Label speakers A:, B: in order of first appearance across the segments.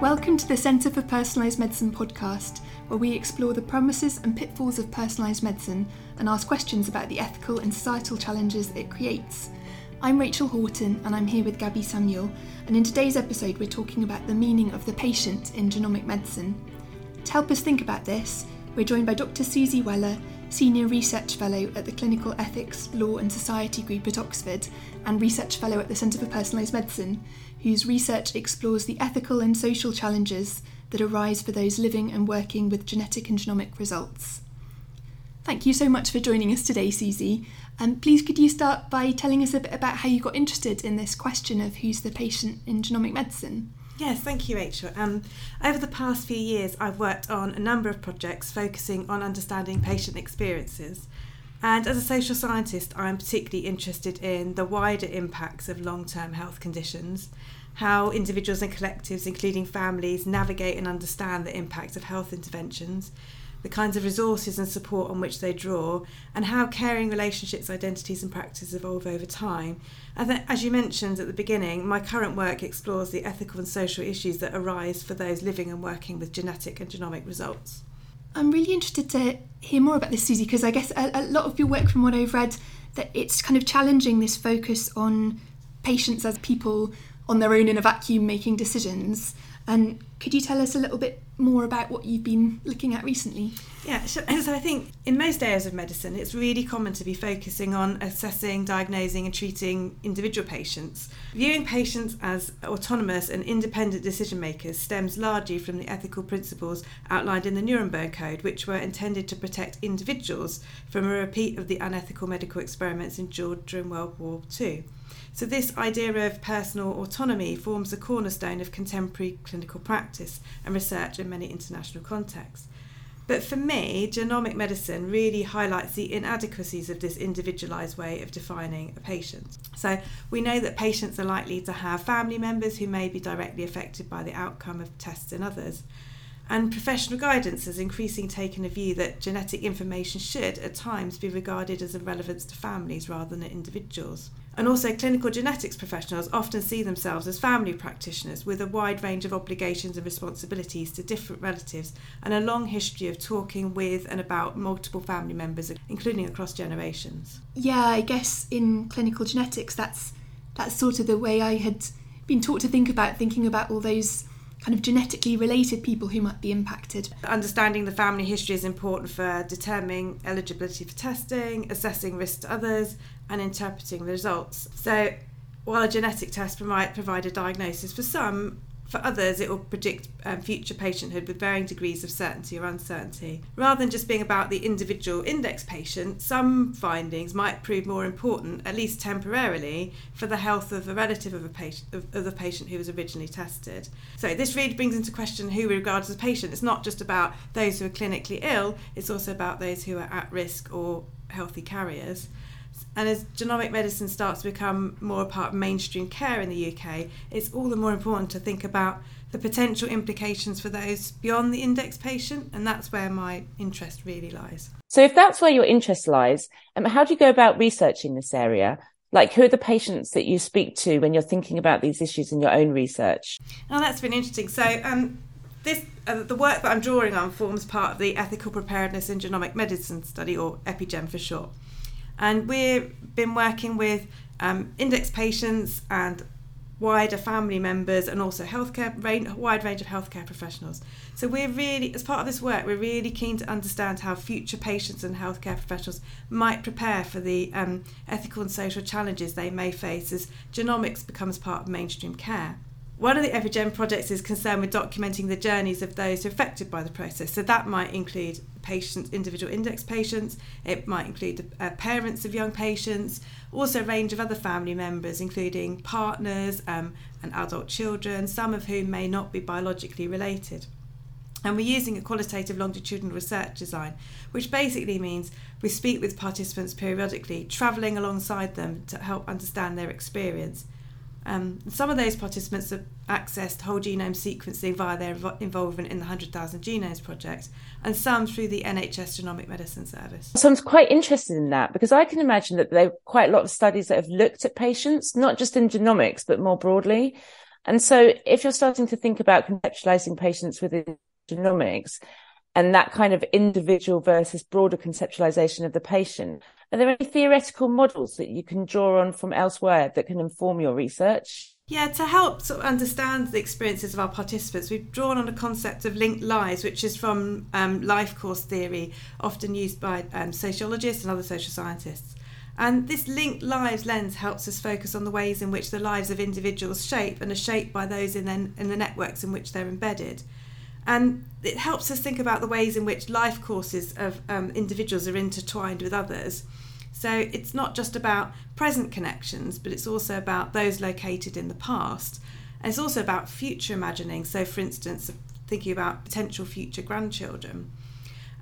A: Welcome to the Centre for Personalised Medicine podcast, where we explore the promises and pitfalls of personalised medicine and ask questions about the ethical and societal challenges it creates. I'm Rachel Horton and I'm here with Gabby Samuel, and in today's episode, we're talking about the meaning of the patient in genomic medicine. To help us think about this, we're joined by Dr. Susie Weller, Senior Research Fellow at the Clinical Ethics, Law and Society Group at Oxford, and Research Fellow at the Centre for Personalised Medicine, whose research explores the ethical and social challenges that arise for those living and working with genetic and genomic results. Thank you so much for joining us today, Susie. Um, please, could you start by telling us a bit about how you got interested in this question of who's the patient in genomic medicine?
B: Yes, thank you, Rachel. Um, over the past few years, I've worked on a number of projects focusing on understanding patient experiences. And as a social scientist, I'm particularly interested in the wider impacts of long term health conditions, how individuals and collectives, including families, navigate and understand the impact of health interventions, the kinds of resources and support on which they draw, and how caring relationships, identities, and practices evolve over time. And as you mentioned at the beginning, my current work explores the ethical and social issues that arise for those living and working with genetic and genomic results.
A: I'm really interested to hear more about this, Susie, because I guess a, a lot of your work, from what I've read, that it's kind of challenging this focus on patients as people on their own in a vacuum making decisions. And could you tell us a little bit more about what you've been looking at recently?
B: Yeah, so, so I think in most areas of medicine, it's really common to be focusing on assessing, diagnosing, and treating individual patients. Viewing patients as autonomous and independent decision makers stems largely from the ethical principles outlined in the Nuremberg Code, which were intended to protect individuals from a repeat of the unethical medical experiments endured during World War II. So, this idea of personal autonomy forms the cornerstone of contemporary clinical practice and research in many international contexts. But for me, genomic medicine really highlights the inadequacies of this individualised way of defining a patient. So, we know that patients are likely to have family members who may be directly affected by the outcome of tests in others. And professional guidance has increasingly taken a view that genetic information should, at times, be regarded as of relevance to families rather than individuals. And also, clinical genetics professionals often see themselves as family practitioners with a wide range of obligations and responsibilities to different relatives and a long history of talking with and about multiple family members, including across generations.
A: Yeah, I guess in clinical genetics, that's that's sort of the way I had been taught to think about thinking about all those kind of genetically related people who might be impacted.
B: Understanding the family history is important for determining eligibility for testing, assessing risk to others, and interpreting the results. So, while a genetic test might provide a diagnosis for some, for others, it will predict um, future patienthood with varying degrees of certainty or uncertainty. Rather than just being about the individual index patient, some findings might prove more important, at least temporarily, for the health of a relative of, a patient, of, of the patient who was originally tested. So, this really brings into question who we regard as a patient. It's not just about those who are clinically ill, it's also about those who are at risk or healthy carriers. And as genomic medicine starts to become more a part of mainstream care in the UK, it's all the more important to think about the potential implications for those beyond the index patient, and that's where my interest really lies.
C: So, if that's where your interest lies, um, how do you go about researching this area? Like, who are the patients that you speak to when you're thinking about these issues in your own research?
B: Oh, that's been interesting. So, um, this uh, the work that I'm drawing on forms part of the Ethical Preparedness in Genomic Medicine study, or EPPiGen for short. And we've been working with um, index patients and wider family members and also healthcare range, wide range of healthcare professionals. So we're really, as part of this work, we're really keen to understand how future patients and healthcare professionals might prepare for the um, ethical and social challenges they may face as genomics becomes part of mainstream care. One of the EPPiGen projects is concerned with documenting the journeys of those affected by the process. So that might include patients, individual index patients, it might include the uh, parents of young patients, also a range of other family members, including partners um, and adult children, some of whom may not be biologically related. And we're using a qualitative longitudinal research design, which basically means we speak with participants periodically, travelling alongside them to help understand their experience. Um, some of those participants have accessed whole genome sequencing via their involvement in the 100,000 Genomes Project, and some through the NHS Genomic Medicine Service.
C: So I'm quite interested in that because I can imagine that there are quite a lot of studies that have looked at patients, not just in genomics, but more broadly. And so if you're starting to think about conceptualizing patients within genomics and that kind of individual versus broader conceptualization of the patient, are there any theoretical models that you can draw on from elsewhere that can inform your research?
B: Yeah, to help sort of understand the experiences of our participants, we've drawn on a concept of linked lives, which is from um, life course theory, often used by um, sociologists and other social scientists. And this linked lives lens helps us focus on the ways in which the lives of individuals shape and are shaped by those in, their, in the networks in which they're embedded. And it helps us think about the ways in which life courses of um, individuals are intertwined with others so it's not just about present connections, but it's also about those located in the past. And it's also about future imagining. So, for instance, thinking about potential future grandchildren.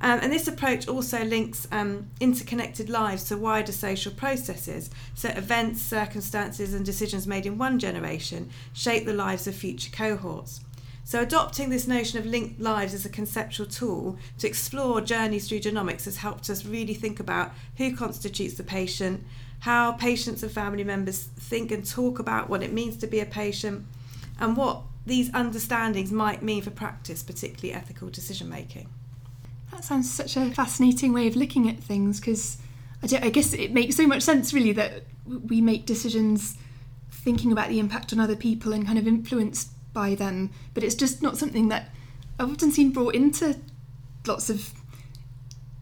B: Um, and this approach also links um, interconnected lives to wider social processes. So, events, circumstances, and decisions made in one generation shape the lives of future cohorts. So, adopting this notion of linked lives as a conceptual tool to explore journeys through genomics has helped us really think about who constitutes the patient, how patients and family members think and talk about what it means to be a patient, and what these understandings might mean for practice, particularly ethical decision making.
A: That sounds such a fascinating way of looking at things because I, I guess it makes so much sense, really, that we make decisions thinking about the impact on other people and kind of influenced by them, but it's just not something that I've often seen brought into lots of,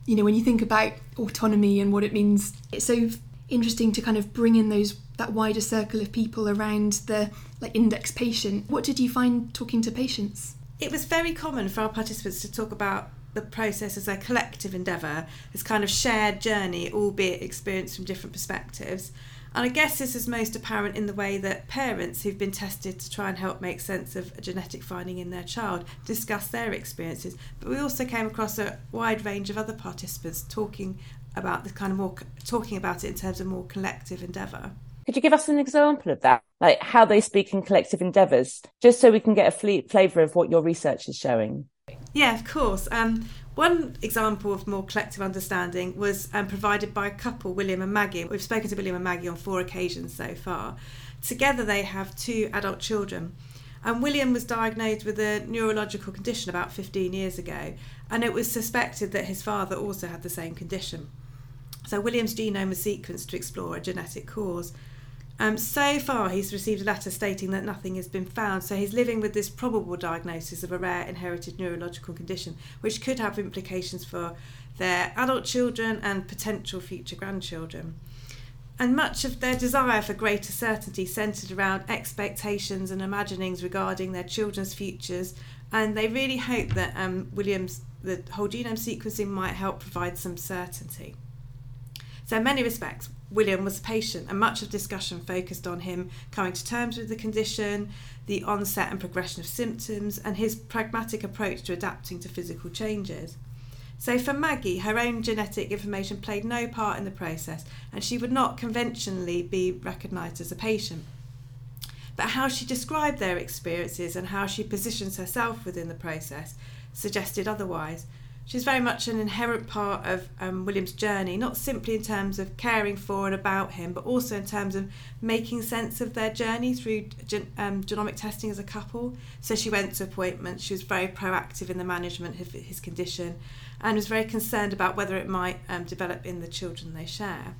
A: you know, when you think about autonomy and what it means. It's so interesting to kind of bring in those that wider circle of people around the like index patient. What did you find talking to patients?
B: It was very common for our participants to talk about the process as a collective endeavour, this kind of shared journey, albeit experienced from different perspectives. And I guess this is most apparent in the way that parents who've been tested to try and help make sense of a genetic finding in their child discuss their experiences. But we also came across a wide range of other participants talking about the kind of more talking about it in terms of more collective endeavour.
C: Could you give us an example of that, like how they speak in collective endeavours, just so we can get a flavour of what your research is showing?
B: Yeah, of course. Um, one example of more collective understanding was um, provided by a couple, William and Maggie. We've spoken to William and Maggie on four occasions so far. Together, they have two adult children. And William was diagnosed with a neurological condition about 15 years ago, and it was suspected that his father also had the same condition. So, William's genome was sequenced to explore a genetic cause. Um, so far, he's received a letter stating that nothing has been found, so he's living with this probable diagnosis of a rare inherited neurological condition, which could have implications for their adult children and potential future grandchildren. And much of their desire for greater certainty centred around expectations and imaginings regarding their children's futures, and they really hope that um, Williams, the whole genome sequencing, might help provide some certainty. So, in many respects, William was a patient, and much of discussion focused on him coming to terms with the condition, the onset and progression of symptoms, and his pragmatic approach to adapting to physical changes. So, for Maggie, her own genetic information played no part in the process, and she would not conventionally be recognised as a patient. But how she described their experiences and how she positions herself within the process suggested otherwise. She's very much an inherent part of um, William's journey, not simply in terms of caring for and about him, but also in terms of making sense of their journey through gen- um, genomic testing as a couple. So she went to appointments, she was very proactive in the management of his condition, and was very concerned about whether it might um, develop in the children they share.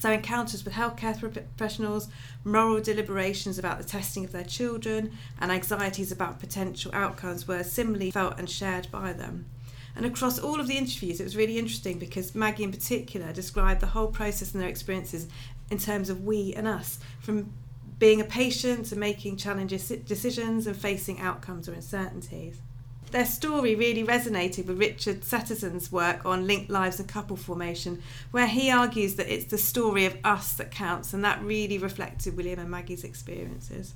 B: So, encounters with healthcare professionals, moral deliberations about the testing of their children, and anxieties about potential outcomes were similarly felt and shared by them. And across all of the interviews, it was really interesting because Maggie, in particular, described the whole process and their experiences in terms of we and us, from being a patient to making challenging decisions and facing outcomes or uncertainties. Their story really resonated with Richard Settersten's work on linked lives and couple formation, where he argues that it's the story of us that counts, and that really reflected William and Maggie's experiences.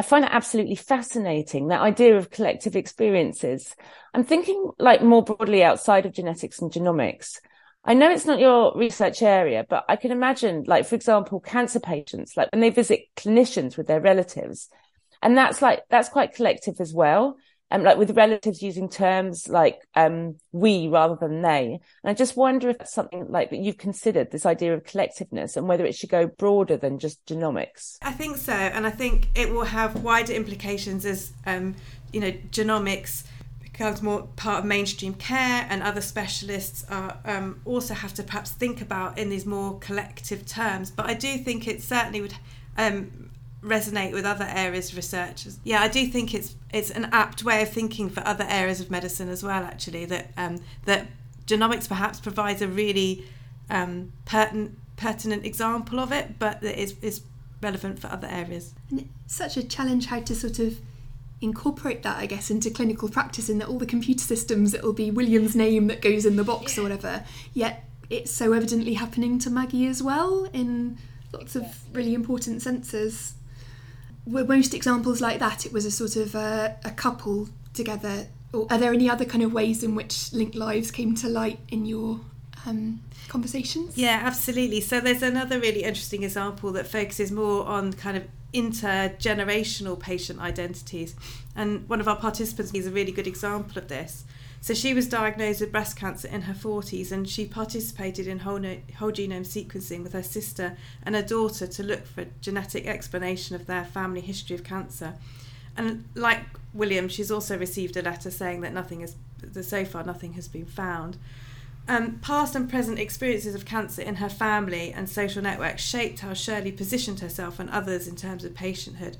C: I find it absolutely fascinating, that idea of collective experiences. I'm thinking like more broadly outside of genetics and genomics. I know it's not your research area, but I can imagine, like, for example, cancer patients, like when they visit clinicians with their relatives, and that's like, that's quite collective as well. Um, like with relatives using terms like um, we rather than they. And I just wonder if it's something like that you've considered this idea of collectiveness and whether it should go broader than just genomics.
B: I think so, and I think it will have wider implications as um, you know genomics becomes more part of mainstream care, and other specialists are, um, also have to perhaps think about in these more collective terms. But I do think it certainly would um, resonate with other areas of research. Yeah, I do think it's it's an apt way of thinking for other areas of medicine as well. Actually, that um, that genomics perhaps provides a really um, pertinent pertinent example of it, but that is is relevant for other areas.
A: And it's such a challenge how to sort of incorporate that, I guess, into clinical practice in that all the computer systems, it'll be William's name that goes in the box yeah. or whatever. Yet it's so evidently happening to Maggie as well in lots of really important senses. Were most examples like that, it was a sort of a, a couple together. Or are there any other kind of ways in which linked lives came to light in your um, conversations?
B: Yeah, absolutely. So there's another really interesting example that focuses more on kind of intergenerational patient identities. And one of our participants is a really good example of this. So she was diagnosed with breast cancer in her 40s and she participated in whole, no, whole genome sequencing with her sister and her daughter to look for genetic explanation of their family history of cancer. And like William, she's also received a letter saying that nothing is, so far nothing has been found. Um, past and present experiences of cancer in her family and social network shaped how Shirley positioned herself and others in terms of patienthood.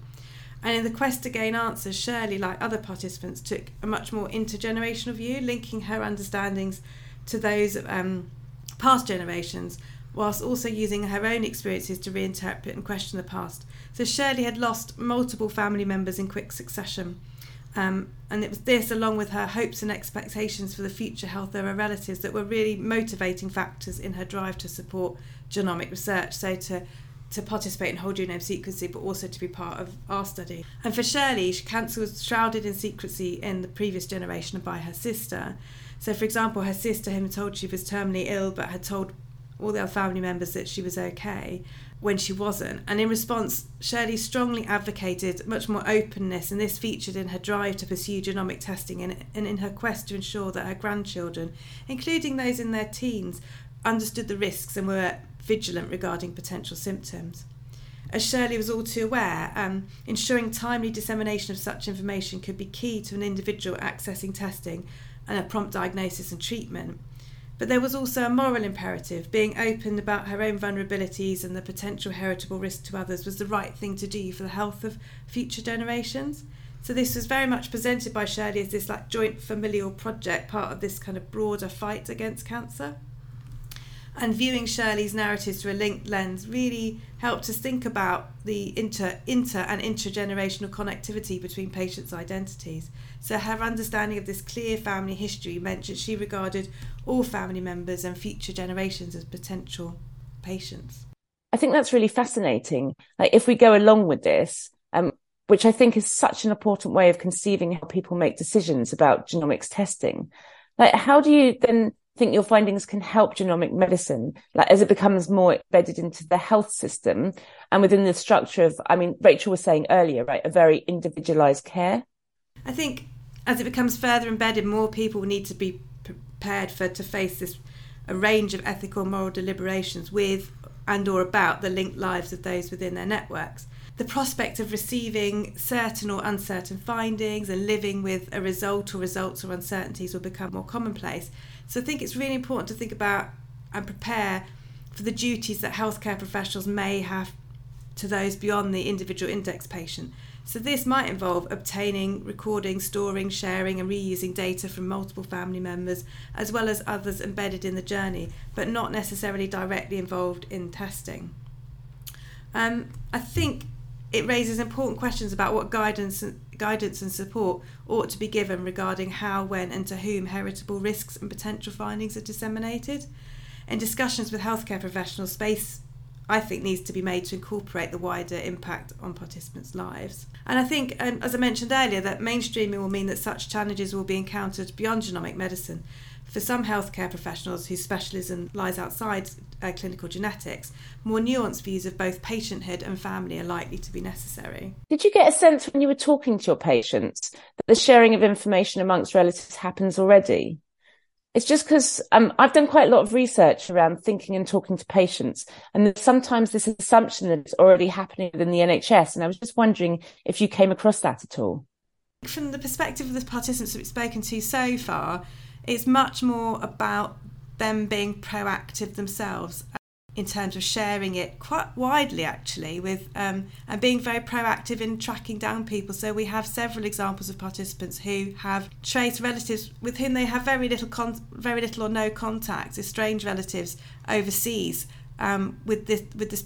B: And in the quest to gain answers, Shirley, like other participants, took a much more intergenerational view, linking her understandings to those of um, past generations, whilst also using her own experiences to reinterpret and question the past. So Shirley had lost multiple family members in quick succession. Um, and it was this, along with her hopes and expectations for the future health of her relatives, that were really motivating factors in her drive to support genomic research. So to to participate in whole genome sequencing, but also to be part of our study. And for Shirley, cancer was shrouded in secrecy in the previous generation by her sister. So, for example, her sister had told she was terminally ill, but had told all the other family members that she was okay when she wasn't. And in response, Shirley strongly advocated much more openness, and this featured in her drive to pursue genomic testing and, and in her quest to ensure that her grandchildren, including those in their teens, understood the risks and were vigilant regarding potential symptoms. As Shirley was all too aware, um, ensuring timely dissemination of such information could be key to an individual accessing testing and a prompt diagnosis and treatment. But there was also a moral imperative. Being open about her own vulnerabilities and the potential heritable risk to others was the right thing to do for the health of future generations. So this was very much presented by Shirley as this like joint familial project, part of this kind of broader fight against cancer. And viewing Shirley's narratives through a linked lens really helped us think about the inter, inter and intergenerational connectivity between patients' identities. So her understanding of this clear family history meant that she regarded all family members and future generations as potential patients.
C: I think that's really fascinating. Like if we go along with this, um, which I think is such an important way of conceiving how people make decisions about genomics testing. Like, how do you then think your findings can help genomic medicine, like as it becomes more embedded into the health system and within the structure of, I mean, Rachel was saying earlier, right, a very individualized care?
B: I think as it becomes further embedded, more people need to be prepared for to face this a range of ethical moral deliberations with and or about the linked lives of those within their networks. The prospect of receiving certain or uncertain findings and living with a result or results or uncertainties will become more commonplace. So I think it's really important to think about and prepare for the duties that healthcare professionals may have to those beyond the individual index patient. So, this might involve obtaining, recording, storing, sharing, and reusing data from multiple family members, as well as others embedded in the journey, but not necessarily directly involved in testing. Um, I think it raises important questions about what guidance and, guidance and support ought to be given regarding how, when, and to whom heritable risks and potential findings are disseminated. In discussions with healthcare professionals, space I think needs to be made to incorporate the wider impact on participants' lives. And I think, as I mentioned earlier, that mainstreaming will mean that such challenges will be encountered beyond genomic medicine. For some healthcare professionals whose specialism lies outside uh, clinical genetics, more nuanced views of both patienthood and family are likely to be necessary.
C: Did you get a sense when you were talking to your patients that the sharing of information amongst relatives happens already? It's just because um, I've done quite a lot of research around thinking and talking to patients, and there's sometimes this assumption that it's already happening within the NHS. And I was just wondering if you came across that at all.
B: From the perspective of the participants that we've spoken to so far, it's much more about them being proactive themselves in terms of sharing it quite widely actually with um, and being very proactive in tracking down people. So we have several examples of participants who have traced relatives with whom they have very little con- very little or no contact estranged relatives overseas um, with this with this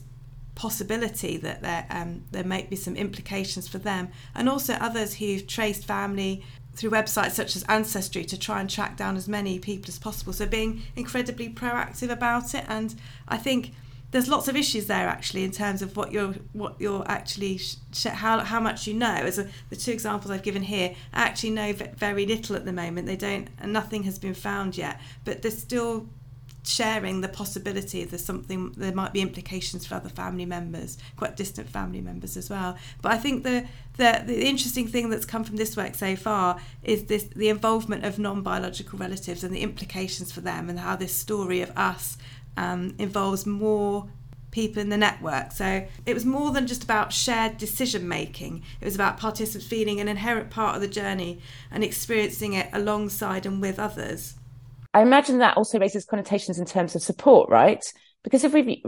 B: possibility that there um, there might be some implications for them. And also others who've traced family through websites such as Ancestry to try and track down as many people as possible. So being incredibly proactive about it, and I think there's lots of issues there actually in terms of what you're what you're actually sh- how how much you know. As a, the two examples I've given here, I actually know very little at the moment. They don't, and nothing has been found yet. But there's still sharing the possibility there's something there might be implications for other family members quite distant family members as well but i think the the, the interesting thing that's come from this work so far is this the involvement of non-biological relatives and the implications for them and how this story of us um, involves more people in the network. So it was more than just about shared decision making. It was about participants feeling an inherent part of the journey and experiencing it alongside and with others.
C: I imagine that also raises connotations in terms of support, right? Because if we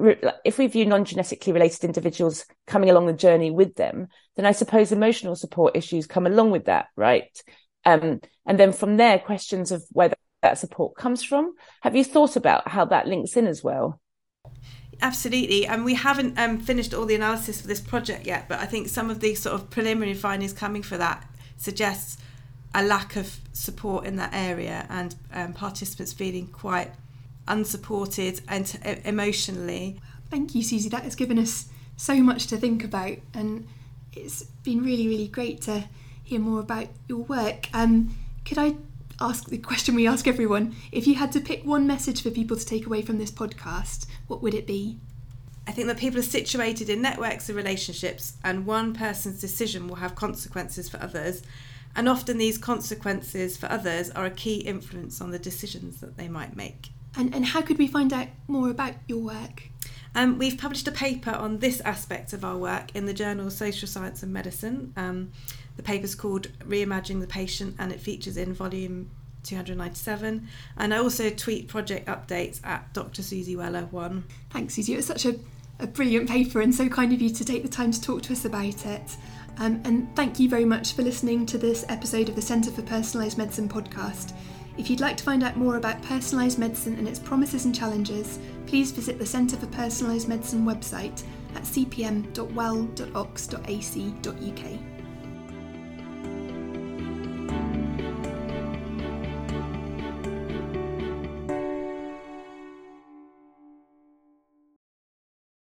C: if we view non-genetically related individuals coming along the journey with them, then I suppose emotional support issues come along with that, right? Um, and then from there, questions of where that support comes from. Have you thought about how that links in as well?
B: Absolutely, and we haven't um, finished all the analysis for this project yet, but I think some of the sort of preliminary findings coming for that suggests a lack of support in that area and um, participants feeling quite unsupported and uh, emotionally.
A: Thank you, Susie. That has given us so much to think about, and it's been really, really great to hear more about your work. Um, could I ask the question we ask everyone? If you had to pick one message for people to take away from this podcast, what would it be?
B: I think that people are situated in networks of relationships, and one person's decision will have consequences for others. And often these consequences for others are a key influence on the decisions that they might make.
A: And, and how could we find out more about your work?
B: Um, we've published a paper on this aspect of our work in the journal Social Science and Medicine. Um, the paper's called Reimagining the Patient and it features in volume 297. And I also tweet project updates at Dr. Susie Weller 1.
A: Thanks, Susie. It was such a, a brilliant paper and so kind of you to take the time to talk to us about it. Um, and thank you very much for listening to this episode of the Centre for Personalised Medicine podcast. If you'd like to find out more about personalised medicine and its promises and challenges, please visit the Centre for Personalised Medicine website at cpm.well.ox.ac.uk.